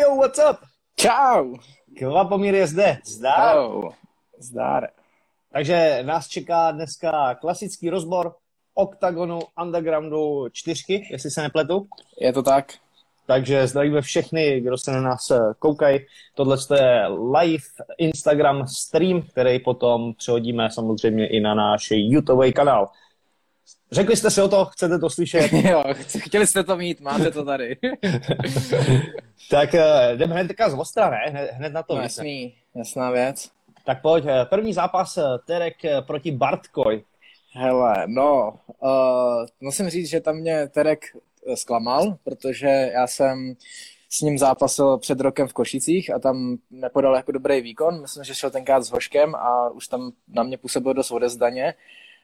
Hey, yo, what's up? Čau. Kvapomír je zde. Zdar. Čau. Zdar. Takže nás čeká dneska klasický rozbor OKTAGONu Undergroundu 4, jestli se nepletu. Je to tak. Takže zdravíme všechny, kdo se na nás koukají. Tohle je live Instagram stream, který potom přehodíme samozřejmě i na náš YouTube kanál. Řekli jste si o to, chcete to slyšet? jo, chtěli jste to mít, máte to tady. tak eh, jdeme hned z ostra, ne? Hned, hned na to. No, jasný, jasná věc. Tak pojď, eh, první zápas eh, Terek proti Bartkoj. Hele, no, uh, musím říct, že tam mě Terek zklamal, protože já jsem s ním zápasil před rokem v Košicích a tam nepodal jako dobrý výkon. Myslím, že šel tenkrát s Hoškem a už tam na mě působil dost odezdaně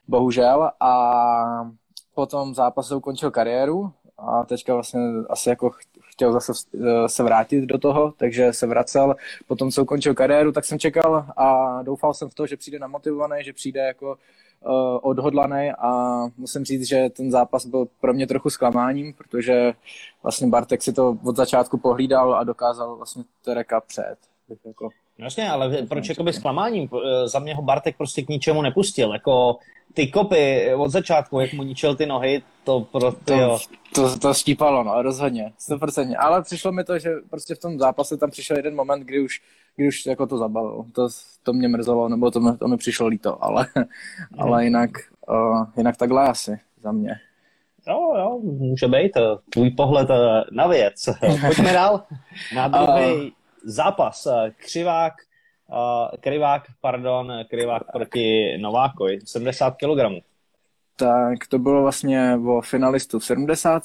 bohužel. A potom zápasu ukončil kariéru a teďka vlastně asi jako chtěl zase eh, se vrátit do toho, takže se vracel. Potom, co ukončil kariéru, tak jsem čekal a doufal jsem v to, že přijde namotivovaný, že přijde jako uh, odhodlaný a musím říct, že ten zápas byl pro mě trochu zklamáním, protože vlastně Bartek si to od začátku pohlídal a dokázal vlastně Tereka před. Jako No jasně, ale proč jakoby zklamáním? Eh, za mě ho Bartek prostě k ničemu nepustil. Jako ty kopy od začátku, jak mu ničil ty nohy, to pro ty, to, to, to štípalo, no, rozhodně, 100%. Ale přišlo mi to, že prostě v tom zápase tam přišel jeden moment, kdy už, kdy už jako to zabavil. To, to mě mrzelo, nebo to, mi, to mi přišlo líto, ale, mm. ale jinak, uh, jinak takhle asi za mě. Jo, jo, může být. Tvůj pohled na věc. Pojďme dál na druhý uh, zápas. Křivák, uh, Krivák, pardon, Krivák proti Novákovi, 70 kg. Tak to bylo vlastně o finalistu v 70.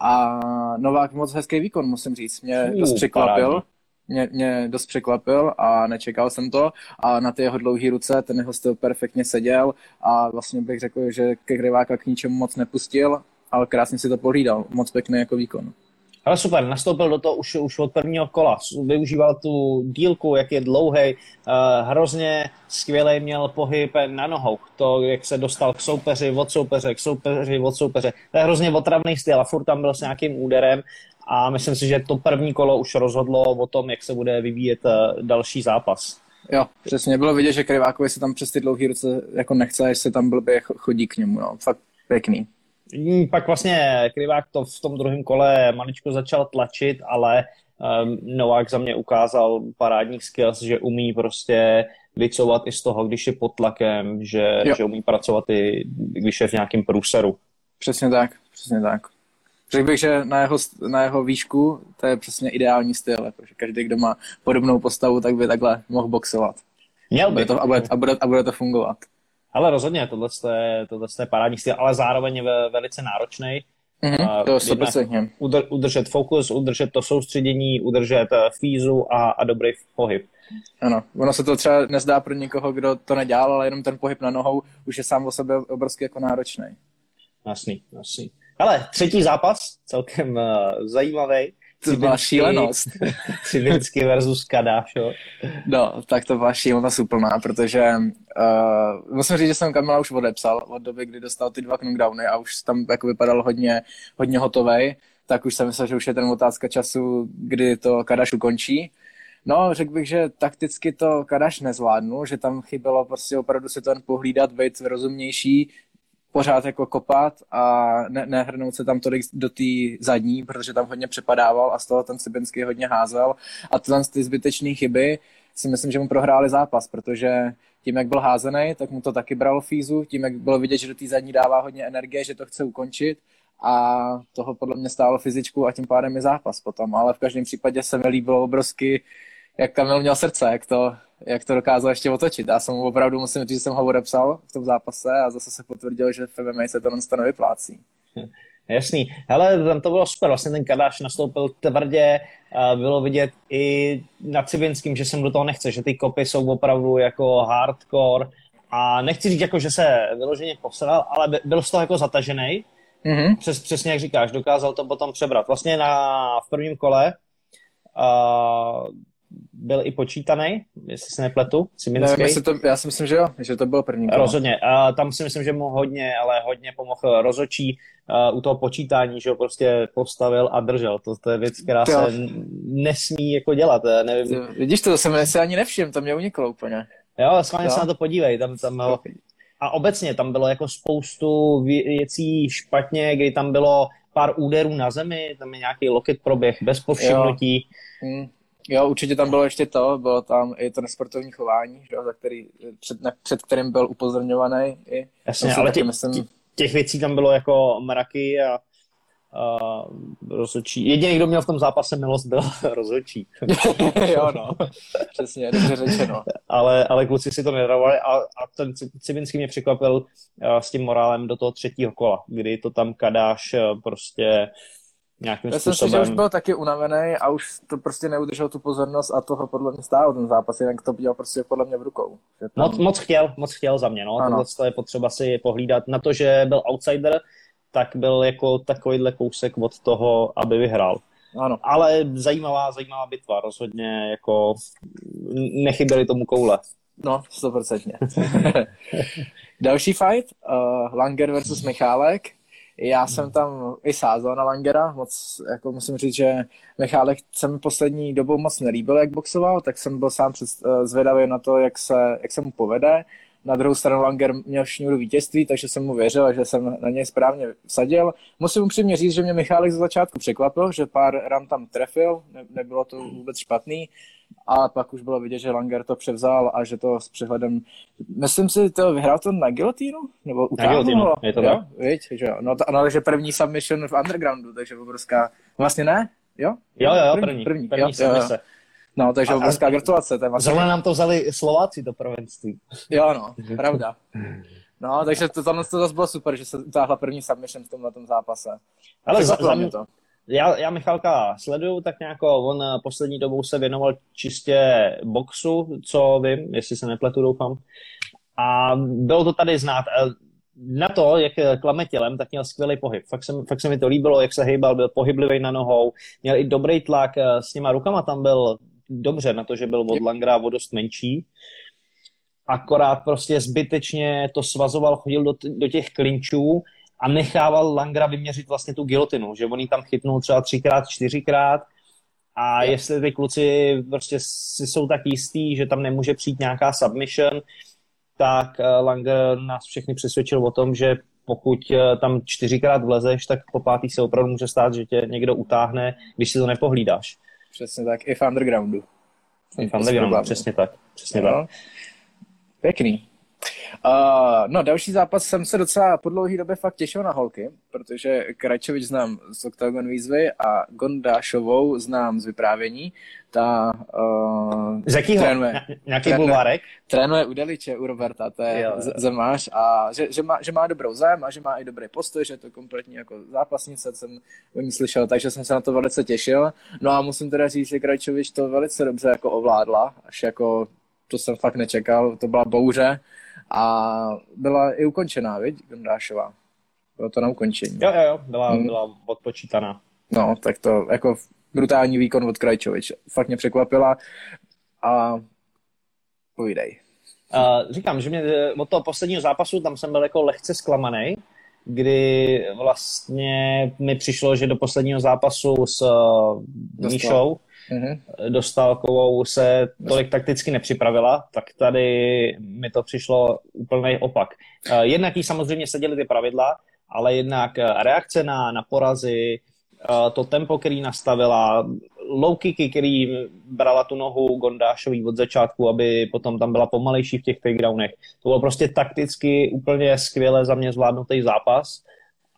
a Novák moc hezký výkon, musím říct. Mě dost překvapil. Mě, mě dost překvapil a nečekal jsem to a na ty jeho dlouhé ruce ten jeho styl perfektně seděl a vlastně bych řekl, že ke Kriváka k ničemu moc nepustil, ale krásně si to pohlídal. Moc pěkný jako výkon. Ale super, nastoupil do toho už, už od prvního kola, využíval tu dílku, jak je dlouhý, uh, hrozně skvělý měl pohyb na nohou, to, jak se dostal k soupeři, od soupeře, k soupeři, od soupeře. To je hrozně otravný styl a furt tam byl s nějakým úderem a myslím si, že to první kolo už rozhodlo o tom, jak se bude vyvíjet uh, další zápas. Jo, přesně. Bylo vidět, že Krivákovi se tam přes ty dlouhé ruce jako nechce, se tam blbě chodí k němu. No. Fakt pěkný. Hmm, pak vlastně Krivák to v tom druhém kole maličko začal tlačit, ale um, Novák za mě ukázal parádní skills, že umí prostě vycouvat i z toho, když je pod tlakem, že, že umí pracovat i když je v nějakém průseru. Přesně tak, přesně tak. Řekl bych, že na jeho, na jeho výšku to je přesně ideální styl, jako, že každý, kdo má podobnou postavu, tak by takhle mohl boxovat. Měl by. A, to, a, bude, a, bude, a bude to fungovat. Ale rozhodně, tohle je, tohle je parádní styl, ale zároveň je velice náročný. Mm-hmm, to je udr, udržet fokus, udržet to soustředění, udržet eh, fízu a, a dobrý pohyb. Ano, ono se to třeba nezdá pro někoho, kdo to nedělal, ale jenom ten pohyb na nohou už je sám o sobě obrovský jako náročný. Jasný, jasný. Ale třetí zápas, celkem uh, zajímavý. To byla šílenost. Civinsky versus Kadášo. No, tak to byla šílenost úplná, protože uh, musím říct, že jsem Kamila už odepsal od doby, kdy dostal ty dva knockdowny a už tam jako vypadal hodně, hodně hotovej, tak už jsem myslel, že už je ten otázka času, kdy to Kadaš ukončí. No, řekl bych, že takticky to Kadaš nezvládnu, že tam chybělo prostě opravdu si to jen pohlídat, být rozumnější, pořád jako kopat a ne, nehrnout se tam tolik do té zadní, protože tam hodně přepadával a z toho ten Sibinský hodně házel. A tyhle ty zbytečné chyby si myslím, že mu prohráli zápas, protože tím, jak byl házený, tak mu to taky bralo fízu, tím, jak bylo vidět, že do té zadní dává hodně energie, že to chce ukončit. A toho podle mě stálo fyzičku a tím pádem je zápas potom, ale v každém případě se mi líbilo obrovsky, jak Kamil měl srdce, jak to, jak to dokázal ještě otočit. Já jsem mu opravdu musím říct, že jsem ho odepsal v tom zápase a zase se potvrdil, že v MMA se to non vyplácí. Jasný. Hele, tam to bylo super. Vlastně ten Kadáš nastoupil tvrdě. Bylo vidět i na Civinským, že jsem do toho nechce, že ty kopy jsou opravdu jako hardcore. A nechci říct, jako, že se vyloženě posral, ale byl z toho jako zatažený. Mm-hmm. Přes, přesně jak říkáš, dokázal to potom přebrat. Vlastně na, v prvním kole uh, byl i počítaný, jestli se nepletu, Siminský. Ne, to, já si myslím, že jo, že to bylo první. Kolo. Rozhodně. A tam si myslím, že mu hodně, ale hodně pomohl rozočí uh, u toho počítání, že ho prostě postavil a držel. To, to je věc, která to se nesmí jako dělat. Já nevím. Vidíš to, to jsem si ani nevšiml, to mě uniklo úplně. Jo, schválně se na to podívej, tam, tam a obecně tam bylo jako spoustu věcí špatně, kdy tam bylo pár úderů na zemi, tam je nějaký loket proběh bez povšimnutí. Jo. Hmm. Jo, určitě tam bylo ještě to, bylo tam i to nesportovní chování, že, za který, před, ne, před kterým byl upozorňovaný. I, Jasně, ale tě, myslím... těch věcí tam bylo jako mraky a uh, rozhodčí. Jediný, kdo měl v tom zápase milost, byl rozhodčí. jo, no. Přesně, dobře řečeno. ale, ale kluci si to nedarovali a, a ten Cibinský mě překvapil uh, s tím morálem do toho třetího kola, kdy to tam Kadáš uh, prostě nějakým Já způsobem... jsem si, že už byl taky unavený a už to prostě neudržel tu pozornost a toho podle mě stálo ten zápas, jinak to dělal prostě podle mě v rukou. Tam... Moc, moc chtěl, moc chtěl za mě, no. Tohle je potřeba si pohlídat. Na to, že byl outsider, tak byl jako takovýhle kousek od toho, aby vyhrál. Ano. Ale zajímavá, zajímavá bitva, rozhodně jako nechyběli tomu koule. No, stoprocentně. Další fight, uh, Langer versus Michálek. Já jsem tam i sázel na Langera, moc, jako musím říct, že Michálek se mi poslední dobou moc nelíbil, jak boxoval, tak jsem byl sám před, uh, zvědavý na to, jak se, jak se mu povede. Na druhou stranu Langer měl šňůru vítězství, takže jsem mu věřil a že jsem na něj správně vsadil. Musím upřímně říct, že mě Michálek z začátku překvapil, že pár ran tam trefil, ne, nebylo to vůbec špatný, a pak už bylo vidět, že Langer to převzal a že to s přehledem, myslím si, to vyhrál to na gilotínu? Nebo utáhl ho? je to jo? Víď, že jo. No, to, no, že první submission v undergroundu, takže obrovská, vlastně ne? Jo? Jo, jo, první, první, první, první jo, jo. No, takže obrovská gratulace. To vlastně... Zrovna nám to vzali Slováci do prvenství. Jo, no, pravda. No, takže to, to, to zase bylo super, že se utáhla první submission v tomhle zápase. Ale za, za, mě to. Já, já Michalka sleduju tak nějak, on poslední dobou se věnoval čistě boxu, co vím, jestli se nepletu, doufám. A bylo to tady znát. Na to, jak klame tělem, tak měl skvělý pohyb. Fakt se, fakt se mi to líbilo, jak se hejbal, byl pohyblivý na nohou, měl i dobrý tlak, s těma rukama tam byl dobře na to, že byl od Langra o dost menší. Akorát prostě zbytečně to svazoval, chodil do, do těch klinčů a nechával Langra vyměřit vlastně tu gilotinu, že on tam chytnul třeba třikrát, čtyřikrát a je. jestli ty kluci prostě si jsou tak jistý, že tam nemůže přijít nějaká submission, tak eh, Langer nás všechny přesvědčil o tom, že pokud eh, tam čtyřikrát vlezeš, tak po pátý se opravdu může stát, že tě někdo utáhne, když si to nepohlídáš. Přesně tak, i v undergroundu. I v undergroundu, přesně tak. Přesně no. tak. Pěkný. Uh, no, další zápas jsem se docela po dlouhé době fakt těšil na holky, protože Krajčovič znám z Octagon výzvy a Gondášovou znám z vyprávění. Ta, uh, z jakýho? Trénuje, Nějaký trénuje, bulvárek? Trénuje u Deliče, u Roberta, to je jo, jo. zemář a že, že, má, že má dobrou zem a že má i dobrý postoj, že je to kompletní jako zápasnice, jsem o ní slyšel, takže jsem se na to velice těšil. No a musím teda říct, že Krajčovič to velice dobře jako ovládla, až jako to jsem fakt nečekal, to byla bouře a byla i ukončená, viď, Gondášová. Bylo to na ukončení. Jo, jo, jo, byla, hmm. byla odpočítaná. No, tak to jako brutální výkon od Krajčovič. Fakt mě překvapila a povídej. Uh, říkám, že mě od toho posledního zápasu tam jsem byl jako lehce zklamaný, kdy vlastně mi přišlo, že do posledního zápasu s uh, Míšou mm-hmm. Dostálkovou se tolik takticky nepřipravila, tak tady mi to přišlo úplný opak. Eh, jednak jí samozřejmě seděly ty pravidla, ale jednak eh, reakce na, na porazy, eh, to tempo, který nastavila, low kicky, který brala tu nohu Gondášový od začátku, aby potom tam byla pomalejší v těch takedownech. To bylo prostě takticky úplně skvěle za mě zvládnutý zápas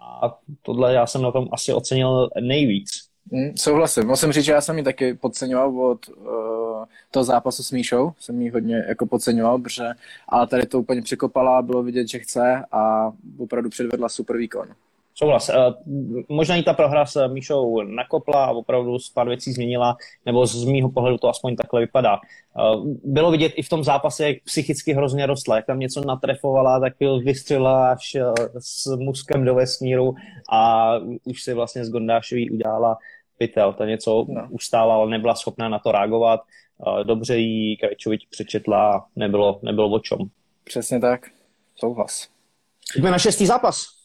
a tohle já jsem na tom asi ocenil nejvíc. Mm, souhlasím. Musím říct, že já jsem ji taky podceňoval od uh, toho zápasu s Míšou. Jsem ji hodně jako podceňoval, protože ale tady to úplně překopala, bylo vidět, že chce a opravdu předvedla super výkon. Souhlas. Uh, možná i ta prohra s Míšou nakopla a opravdu z pár věcí změnila, nebo z mýho pohledu to aspoň takhle vypadá. Uh, bylo vidět i v tom zápase, jak psychicky hrozně rostla, jak tam něco natrefovala, tak vystřelila až s muskem do vesmíru a už si vlastně z Gondášový udělala pytel, ta něco no. ustála, ale nebyla schopná na to reagovat. Dobře jí Krajčovič přečetla, nebylo, nebylo o čem. Přesně tak, souhlas. Jdeme na šestý zápas.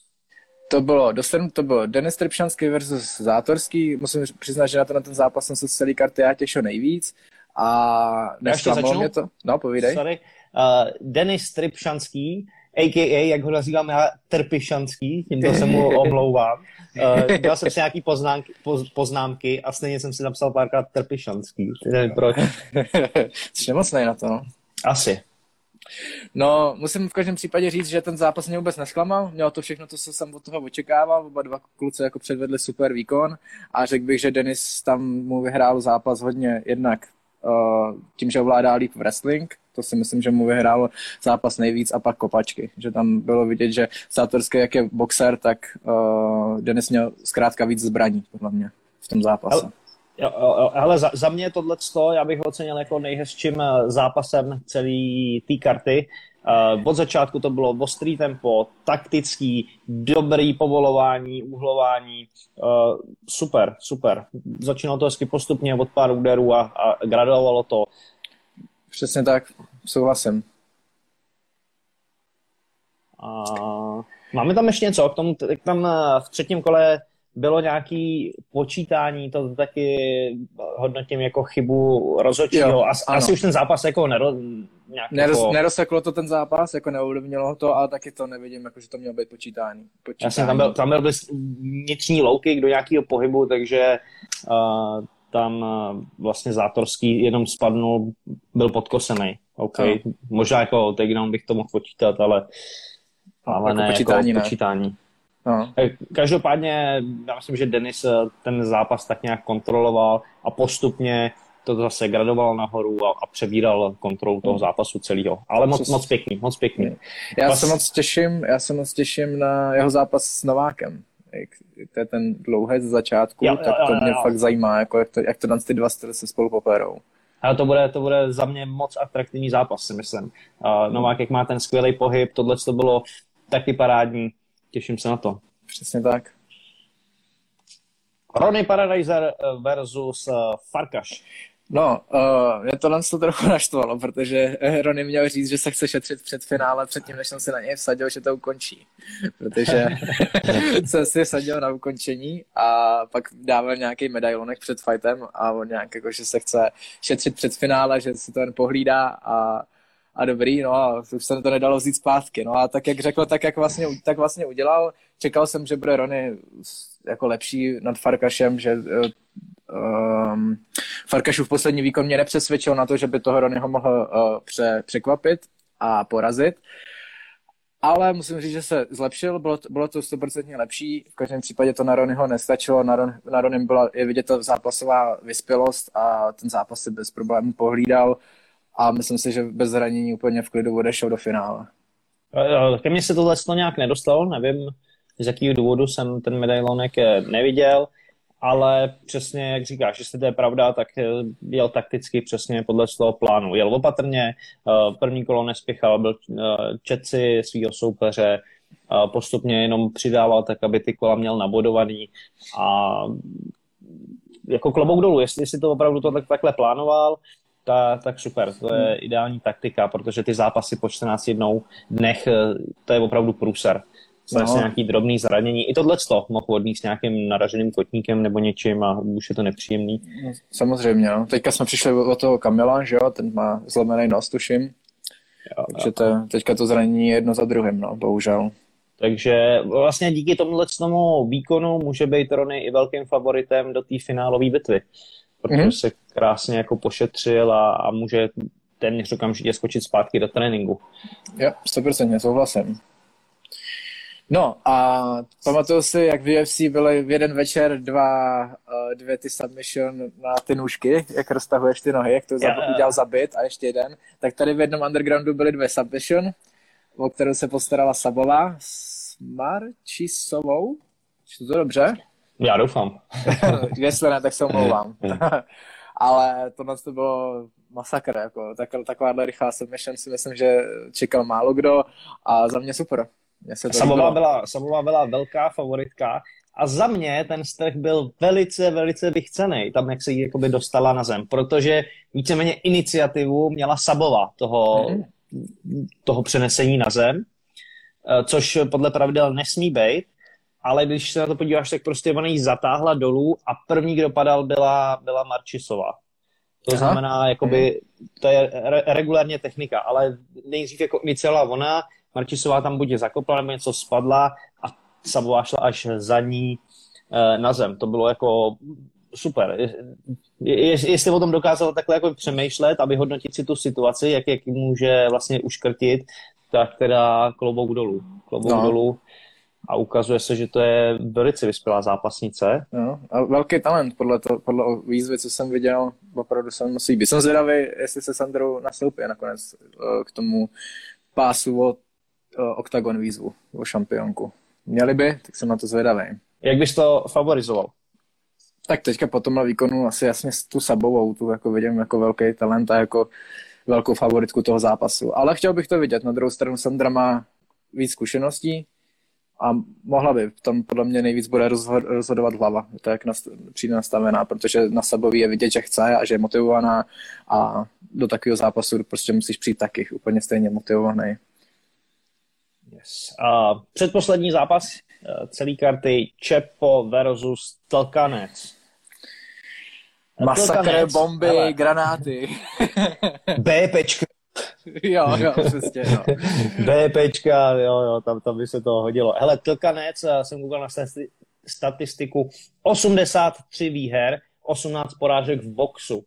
To bylo, dostanu, to bylo Denis Trpšanský versus Zátorský. Musím přiznat, že na, to, na ten zápas jsem se z celý karty já těšil nejvíc. A nesklamalo mě to. No, povídej. Sorry. Uh, Denis Trpšanský, a.k.a. jak ho nazývám já, Trpišanský, tímto se mu omlouvám. Uh, dělal jsem si nějaký poznámky, poz, poznámky a stejně jsem si napsal párkrát Trpišanský. Proč? Jsi nemocnej na to, no. Asi. No, musím v každém případě říct, že ten zápas mě vůbec nesklamal. Mělo to všechno, co jsem od toho očekával. Oba dva kluci jako předvedli super výkon a řekl bych, že Denis tam mu vyhrál zápas hodně jednak uh, tím, že ovládá líp wrestling, to si myslím, že mu vyhrál zápas nejvíc a pak kopačky. Že tam bylo vidět, že Sátorský, jak je boxer, tak uh, Denis měl zkrátka víc zbraní, podle mě, v tom zápase. Ale ale za, za mě tohle já bych ocenil jako nejhezčím eh, zápasem celé té karty. Uh, od začátku to bylo ostrý tempo, taktický, dobrý povolování, uhlování. Uh, super, super. Začínalo to hezky postupně od pár úderů a, a gradovalo to. Přesně tak, souhlasím. Uh, máme tam ještě něco, k tomu, tam v třetím kole bylo nějaký počítání, to taky hodnotím jako chybu rozhodčího. As, asi už ten zápas jako nero, nějak Neroz, jako... Neroseklo to ten zápas, jako neovlivnilo to, ale taky to nevidím, jako, že to mělo být počítání. počítání. Jasně, tam, byl, tam byl vnitřní louky do nějakého pohybu, takže uh, tam uh, vlastně Zátorský jenom spadnul, byl podkosený. OK, no. možná jako takedown bych to mohl počítat, ale, ale jako ne počítání, jako ne. počítání. No. Každopádně, já myslím, že Denis eh, ten zápas tak nějak kontroloval a postupně to zase gradoval nahoru a, a přebíral kontrolu toho zápasu celého. Ale moc, moc pěkný, moc pěkný. Já Pas... se moc těším, já se moc těším na jeho zápas s Novákem. Jak, to je ten dlouhý z začátku, jo, tak to jo, mě jo. fakt zajímá, jako jak to, jak to ty dva se spolu poperou. Ale to bude, to bude za mě moc atraktivní zápas, si myslím. Uh, Novák, jak má ten skvělý pohyb, tohle to bylo taky parádní. Těším se na to. Přesně tak. Ronnie Paradiser eh, versus uh, Farkaš. No, uh, mě to to trochu naštvalo, protože Rony měl říct, že se chce šetřit před finále, předtím, než jsem si na něj vsadil, že to ukončí. Protože jsem si vsadil na ukončení a pak dával nějaký medailonek před fightem a on nějak jako, že se chce šetřit před finále, že si to jen pohlídá a a dobrý, no a už se to nedalo vzít zpátky. No a tak jak řekl, tak jak vlastně, tak vlastně udělal. Čekal jsem, že bude Rony jako lepší nad Farkašem, že um, Farkašův poslední výkon mě nepřesvědčil na to, že by toho Ronyho mohl uh, pře, překvapit a porazit. Ale musím říct, že se zlepšil, bylo, bylo to 100% lepší. V každém případě to na Ronyho nestačilo. Na, Ron, na Ronym byla je vidět ta zápasová vyspělost a ten zápas si bez problémů pohlídal a myslím si, že bez zranění úplně v klidu odešel do finále. Ke mně se tohle nějak nedostalo, nevím, z jakého důvodu jsem ten medailonek eh, neviděl, ale přesně, jak říkáš, jestli to je pravda, tak eh, jel takticky přesně podle toho plánu. Jel opatrně, eh, první kolo nespěchal, byl čeci svého soupeře, postupně jenom přidával tak, aby ty kola měl nabodovaný a jako klobouk dolů, jestli si to opravdu to tak, takhle plánoval, ta, tak super, to je hmm. ideální taktika, protože ty zápasy po 14 jednou dnech, eh, to je opravdu průser. No. se nějaký drobný zranění. I tohle to mohl odníst nějakým naraženým kotníkem nebo něčím a už je to nepříjemný. No, samozřejmě, no. Teďka jsme přišli o toho Kamila, že jo, ten má zlomený nos, tuším. Jo, Takže to, teďka to zranění je jedno za druhým, no, bohužel. Takže vlastně díky tomuhle tomu výkonu může být Rony i velkým favoritem do té finálové bitvy protože mm-hmm. se krásně jako pošetřil a, a může téměř okamžitě skočit zpátky do tréninku. Jo, 100% souhlasím. No a pamatuju si, jak v UFC byly v jeden večer dva, uh, dvě ty submission na ty nůžky, jak roztahuješ ty nohy, jak to yeah. udělal zabit a ještě jeden. Tak tady v jednom undergroundu byly dvě submission, o kterou se postarala Sabová s Marčisovou. Je to dobře? Já doufám. Jestli ne, tak se omlouvám. Ale tohle to bylo masakr, jako tak, takováhle rychlá submission si myslím, že čekal málo kdo a za mě super. Mě se to Samová, byla, Samová byla velká favoritka a za mě ten strach byl velice, velice vychcený, tam jak se jí jakoby dostala na zem, protože víceméně iniciativu měla Sabova toho, mm. toho přenesení na zem, eh, což podle pravidel nesmí být, ale když se na to podíváš, tak prostě ona jí zatáhla dolů a první, kdo padal, byla, byla Marčisová. To Aha. znamená, jakoby, to je re- regulárně technika, ale nejdřív jako iniciala ona, Marčisová tam buď zakopla nebo něco spadla a Sabová šla až za ní e, na zem. To bylo jako super. Je, je, jestli o tom dokázal takhle jako přemýšlet a vyhodnotit si tu situaci, jak, jak může vlastně uškrtit, tak teda klobouk dolů. Klobouk no. dolů a ukazuje se, že to je velice vyspělá zápasnice. No, a velký talent podle, to, podle výzvy, co jsem viděl, opravdu se moc líbí. Jsem zvědavý, jestli se Sandrou nastoupí nakonec eh, k tomu pásu o eh, OKTAGON výzvu, o šampionku. Měli by, tak jsem na to zvědavý. Jak bys to favorizoval? Tak teďka po tomhle výkonu asi jasně tu Sabovou, tu jako vidím jako velký talent a jako velkou favoritku toho zápasu. Ale chtěl bych to vidět. Na druhou stranu Sandra má víc zkušeností, a mohla by. Tam podle mě nejvíc bude rozhodovat hlava, to jak přijde nastavená, protože na Sabový je vidět, že chce a že je motivovaná a do takového zápasu prostě musíš přijít taky úplně stejně motivovaný. Yes. A předposlední zápas eh, celý karty Čepo versus Tlkanec. Masakr, bomby, hele. granáty. BPčka jo, jo, přesně, jo. BPčka, jo, jo, tam, tam by se to hodilo. Hele, Tlkanec, jsem koukal na statistiku, 83 výher, 18 porážek v boxu.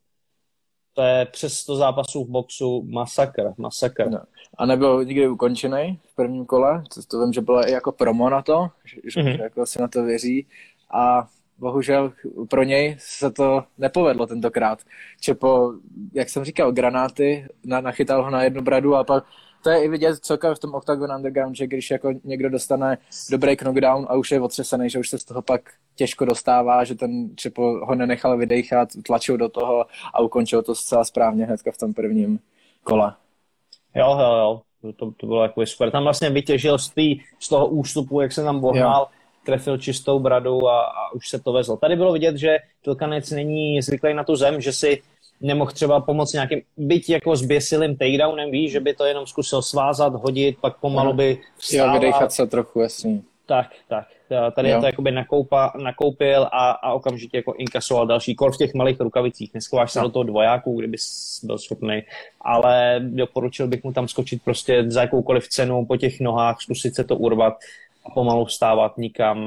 To je přes 100 zápasů v boxu masakr, masakr. No. A nebyl nikdy ukončený v prvním kole, to, to vím, že bylo i jako promo na to, že, mm-hmm. že jako si na to věří. A bohužel pro něj se to nepovedlo tentokrát. Čepo, jak jsem říkal, granáty, na, nachytal ho na jednu bradu a pak to je i vidět celkově v tom Octagon Underground, že když jako někdo dostane dobrý knockdown a už je otřesený, že už se z toho pak těžko dostává, že ten Čepo ho nenechal vydechat, tlačil do toho a ukončil to zcela správně hnedka v tom prvním kole. Jo, jo, jo. To, to bylo jako super. Tam vlastně vytěžil z, tý, z toho ústupu, jak se tam vohnal, jo trefil čistou bradu a, a už se to vezlo. Tady bylo vidět, že Tilkanec není zvyklý na tu zem, že si nemohl třeba pomoct nějakým, byť jako zběsilým takedownem, víš, že by to jenom zkusil svázat, hodit, pak pomalu by vstával. Jo, vydechat se trochu, jasný. Tak, tak. Tady jo. je to jakoby nakoupa, nakoupil a, a okamžitě jako inkasoval další kol v těch malých rukavicích. Neskováš se no. do toho dvojáku, kdyby byl schopný, ale doporučil bych mu tam skočit prostě za jakoukoliv cenu po těch nohách, zkusit se to urvat a pomalu vstávat nikam,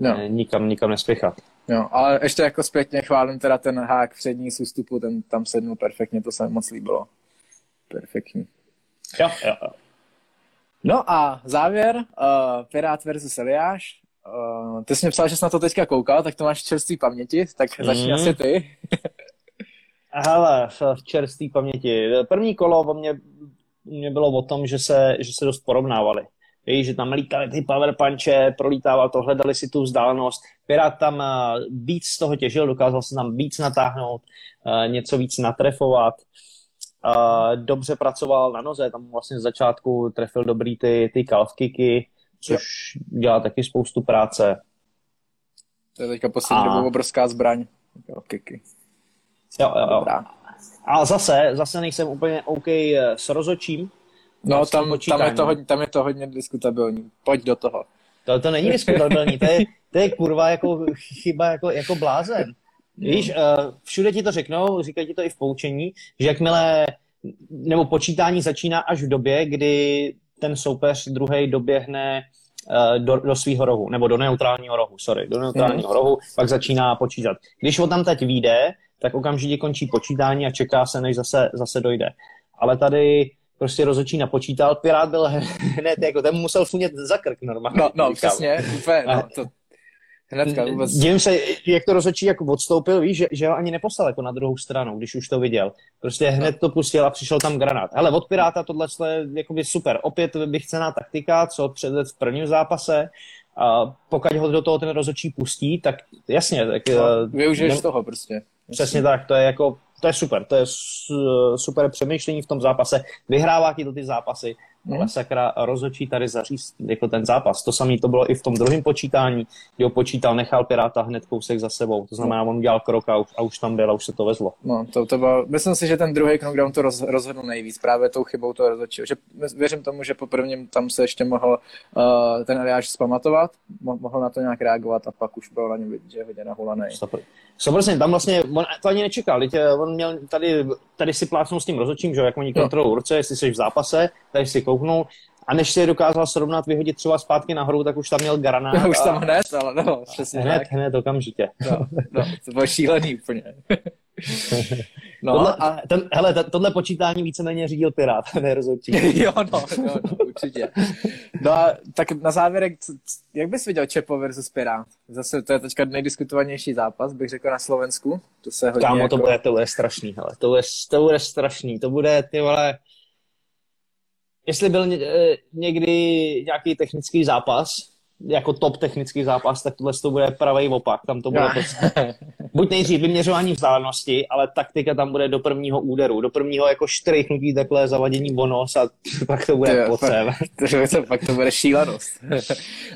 no. nikam, nikam nespěchat. Jo, ale ještě jako zpětně chválím teda ten hák přední z ústupu, ten tam sednul perfektně, to se mi moc líbilo. Perfektní. Jo, jo. No a závěr, uh, Pirát versus Eliáš. Uh, ty jsi mi psal, že jsi na to teďka koukal, tak to máš čerstvý paměti, tak začni mm. asi ty. Hele, v čerstvý paměti. První kolo o mě, mě bylo o tom, že se, že se dost porovnávali. Víš, že tam lítali ty power punche, prolítával to, hledali si tu vzdálenost. Pirát tam eh, víc z toho těžil, dokázal se tam víc natáhnout, eh, něco víc natrefovat. Eh, dobře pracoval na noze, tam vlastně z začátku trefil dobrý ty, ty calf kicky, což jo. dělá taky spoustu práce. To je teďka poslední a... dobou obrovská zbraň. Calf kicky. Jo, jo, jo. A zase, zase nejsem úplně OK s rozočím, No, tam, tam, je to hodně, tam je to hodně diskutabilní. Pojď do toho. To, to není diskutabilní, to je, to je kurva jako chyba jako, jako blázen. Víš, uh, všude ti to řeknou, říkají ti to i v poučení, že jakmile, nebo počítání začíná až v době, kdy ten soupeř druhý doběhne uh, do, do svého rohu, nebo do neutrálního rohu, sorry, do neutrálního mm. rohu, pak začíná počítat. Když ho tam teď vyjde, tak okamžitě končí počítání a čeká se, než zase, zase dojde. Ale tady prostě rozhodčí napočítal, Pirát byl hned, jako ten musel funět za krk normálně. No, no přesně, úplně, no, to, hnedka vůbec. Dívím se, jak to rozhodčí jako odstoupil, víš, že, že ho ani neposlal jako na druhou stranu, když už to viděl. Prostě hned to pustil a přišel tam granát. Ale od Piráta tohle je jakoby super. Opět bych cená taktika, co předved v prvním zápase. A pokud ho do toho ten rozhodčí pustí, tak jasně. Tak, no, eh, využiješ ne... toho prostě. Přesně tak, to je jako to je super, to je super přemýšlení v tom zápase, vyhrává ti to ty zápasy, hmm. ale sakra rozhodčí tady zařízt jako ten zápas. To samé to bylo i v tom druhém počítání, kdy ho počítal, nechal Piráta hned kousek za sebou. To znamená, on udělal krok a už, a už tam byl a už se to vezlo. No, to, to bylo, myslím si, že ten druhý knockdown to roz, rozhodl nejvíc, právě tou chybou to rozhodčího. Že věřím tomu, že po prvním tam se ještě mohl uh, ten Eliáš zpamatovat, mohl na to nějak reagovat a pak už bylo na něm vidět, že je hodně nahulaný. Samozřejmě, tam vlastně, on to ani nečekal, on měl tady, tady si plácnou s tím rozhodčím, že jak oni no. kontrolují ruce, jestli jsi v zápase, tady si kouknul, a než si je dokázal srovnat, vyhodit třeba zpátky nahoru, tak už tam měl granát. No, už tam hned, ale no, přesně hned, tak. hned, okamžitě. No, no, to bylo šílený úplně. No, tohle, a ten, hele, tohle počítání víceméně řídil Pirát, ne rozhodčí. jo, no, no, no, určitě. No a tak na závěr, jak bys viděl Čepo versus Pirát? Zase to je teďka nejdiskutovanější zápas, bych řekl na Slovensku. To se hodně Kámo, jako... to bude, to bude strašný, hele. To bude, to bude strašný. To bude, ty vole, jestli byl eh, někdy nějaký technický zápas, jako top technický zápas, tak tohle to bude pravý opak. Tam to bude no. prostě, buď nejdřív vyměřování vzdálenosti, ale taktika tam bude do prvního úderu, do prvního jako štrejchnutí takhle zavadění bonus a pak to bude pocem. Pak to bude šílenost.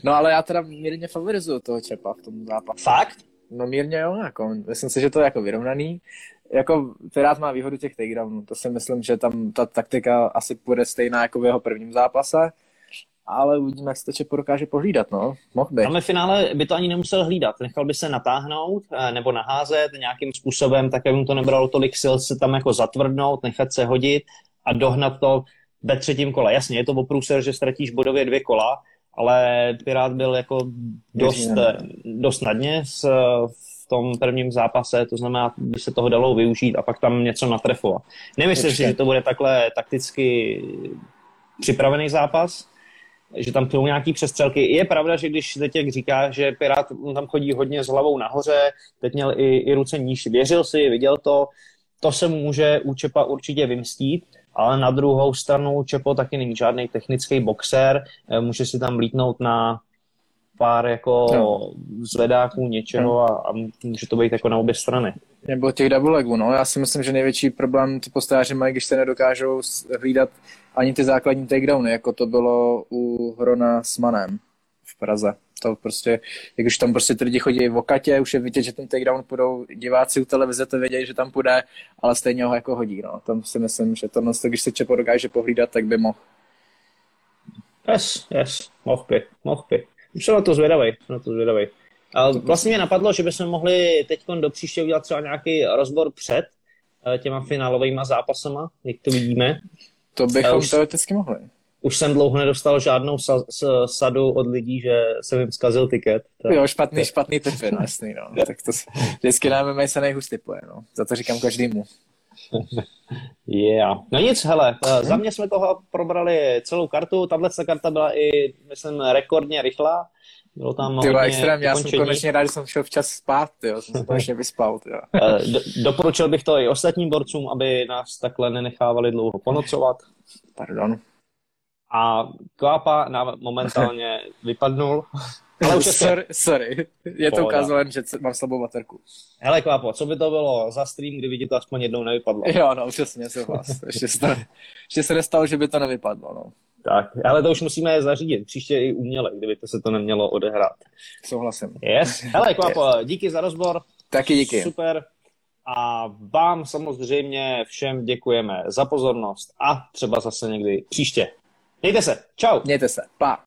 no ale já teda mírně favorizuju toho Čepa v tom zápase. Fakt? No mírně jo, jako, myslím si, že to je jako vyrovnaný jako Pirát má výhodu těch takedownů, to si myslím, že tam ta taktika asi bude stejná jako v jeho prvním zápase, ale uvidíme, jak se to Čepo dokáže pohlídat, no. Mohl by. Tam ve finále by to ani nemusel hlídat, nechal by se natáhnout eh, nebo naházet nějakým způsobem, tak aby mu to nebralo tolik sil se tam jako zatvrdnout, nechat se hodit a dohnat to ve třetím kole. Jasně, je to o průser, že ztratíš bodově dvě kola, ale Pirát byl jako dost, dost snadně s, v tom prvním zápase, to znamená, by se toho dalo využít a pak tam něco natrefovat. Nemyslím si, že to bude takhle takticky připravený zápas, že tam jsou nějaký přestřelky. Je pravda, že když teď jak říká, že Pirát tam chodí hodně s hlavou nahoře, teď měl i, i ruce níž, věřil si, viděl to, to se může u Čepa určitě vymstít, ale na druhou stranu Čepo taky není žádný technický boxer, eh, může si tam lítnout na pár jako no. zvedáků něčeho no. a, a může to být jako na obě strany. Nebo těch double legů, no. Já si myslím, že největší problém ty postáři mají, když se nedokážou hlídat ani ty základní takedowny, jako to bylo u Hrona s Manem v Praze. To prostě, jak už tam prostě ty lidi chodí v okatě, už je vidět, že ten takedown půjdou, diváci u televize to vědějí, že tam půjde, ale stejně ho jako hodí, no. Tam si myslím, že to, no, když se Čepo dokáže pohlídat, tak by mohl. Yes, yes, mohl by, mohl by. Jsem na to zvědavý, na to zvědavý. A vlastně mě napadlo, že bychom mohli teď do příště udělat třeba nějaký rozbor před eh, těma finálovými zápasama, jak to vidíme. To bychom už, teoreticky mohli. Už jsem dlouho nedostal žádnou sa, sa, sadu od lidí, že jsem jim zkazil tiket. Tak, jo, špatný, špatný typy, no jasný, no. tak to vždycky nám se nejhůř typuje, no. Za to říkám každému. yeah. No nic, hele, hmm. za mě jsme toho probrali celou kartu, tahle karta byla i, myslím, rekordně rychlá. Bylo tam Ty extrém, já jsem konečně rád, že jsem šel včas spát, jo. jsem se konečně vyspal. Jo. Eh, do, doporučil bych to i ostatním borcům, aby nás takhle nenechávali dlouho ponocovat. Pardon. A Kvápa nám momentálně vypadnul. Ale už sorry, sorry, je to ukázalo, že mám slabou baterku. Hele Kvápo, co by to bylo za stream, kdyby ti to aspoň jednou nevypadlo? Jo, no, přesně, vás. Ještě se, ještě se nestalo, že by to nevypadlo, no. Tak, ale to už musíme zařídit. Příště i uměle, kdyby to se to nemělo odehrát. Souhlasím. Yes. Hele, Kvapo, yes. díky za rozbor. Taky díky. Super. A vám samozřejmě všem děkujeme za pozornost a třeba zase někdy příště. Mějte se. Čau. Mějte se. Pa.